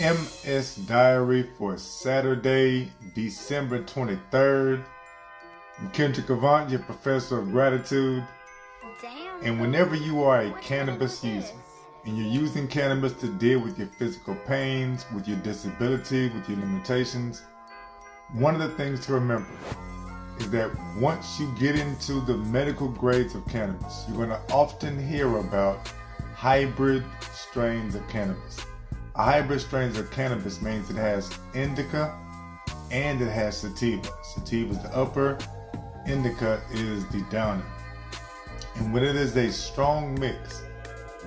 MS Diary for Saturday, December 23rd. I'm Kendrick Avant, your professor of gratitude. Damn. And whenever you are a What cannabis the hell is user and you're using cannabis to deal with your physical pains, with your disability, with your limitations, one of the things to remember is that once you get into the medical grades of cannabis, you're going to often hear about hybrid strains of cannabis. A hybrid strains of cannabis means it has indica and it has sativa. Sativa is the upper, indica is the downer. And when it is a strong mix,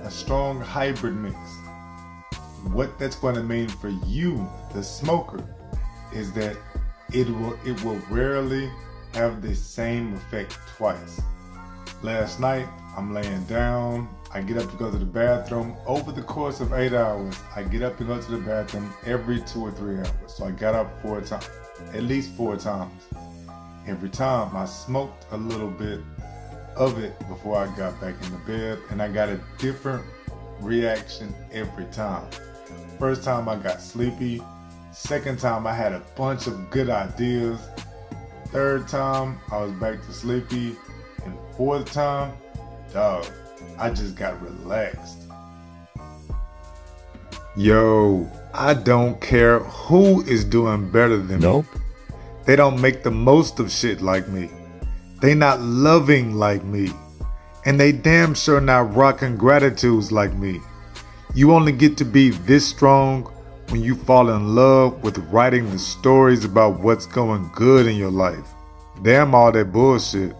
a strong hybrid mix, what that's going to mean for you, the smoker, is that it will it will rarely have the same effect twice. Last night, I'm laying down. I get up to go to the bathroom. Over the course of eight hours, I get up to go to the bathroom every two or three hours. So I got up four times, at least four times. Every time I smoked a little bit of it before I got back in the bed, and I got a different reaction every time. First time I got sleepy. Second time I had a bunch of good ideas. Third time I was back to sleepy. Fourth time, dog, I just got relaxed. Yo, I don't care who is doing better than me. Nope. They don't make the most of shit like me. They not loving like me. And they damn sure not rocking gratitudes like me. You only get to be this strong when you fall in love with writing the stories about what's going good in your life. Damn all that bullshit.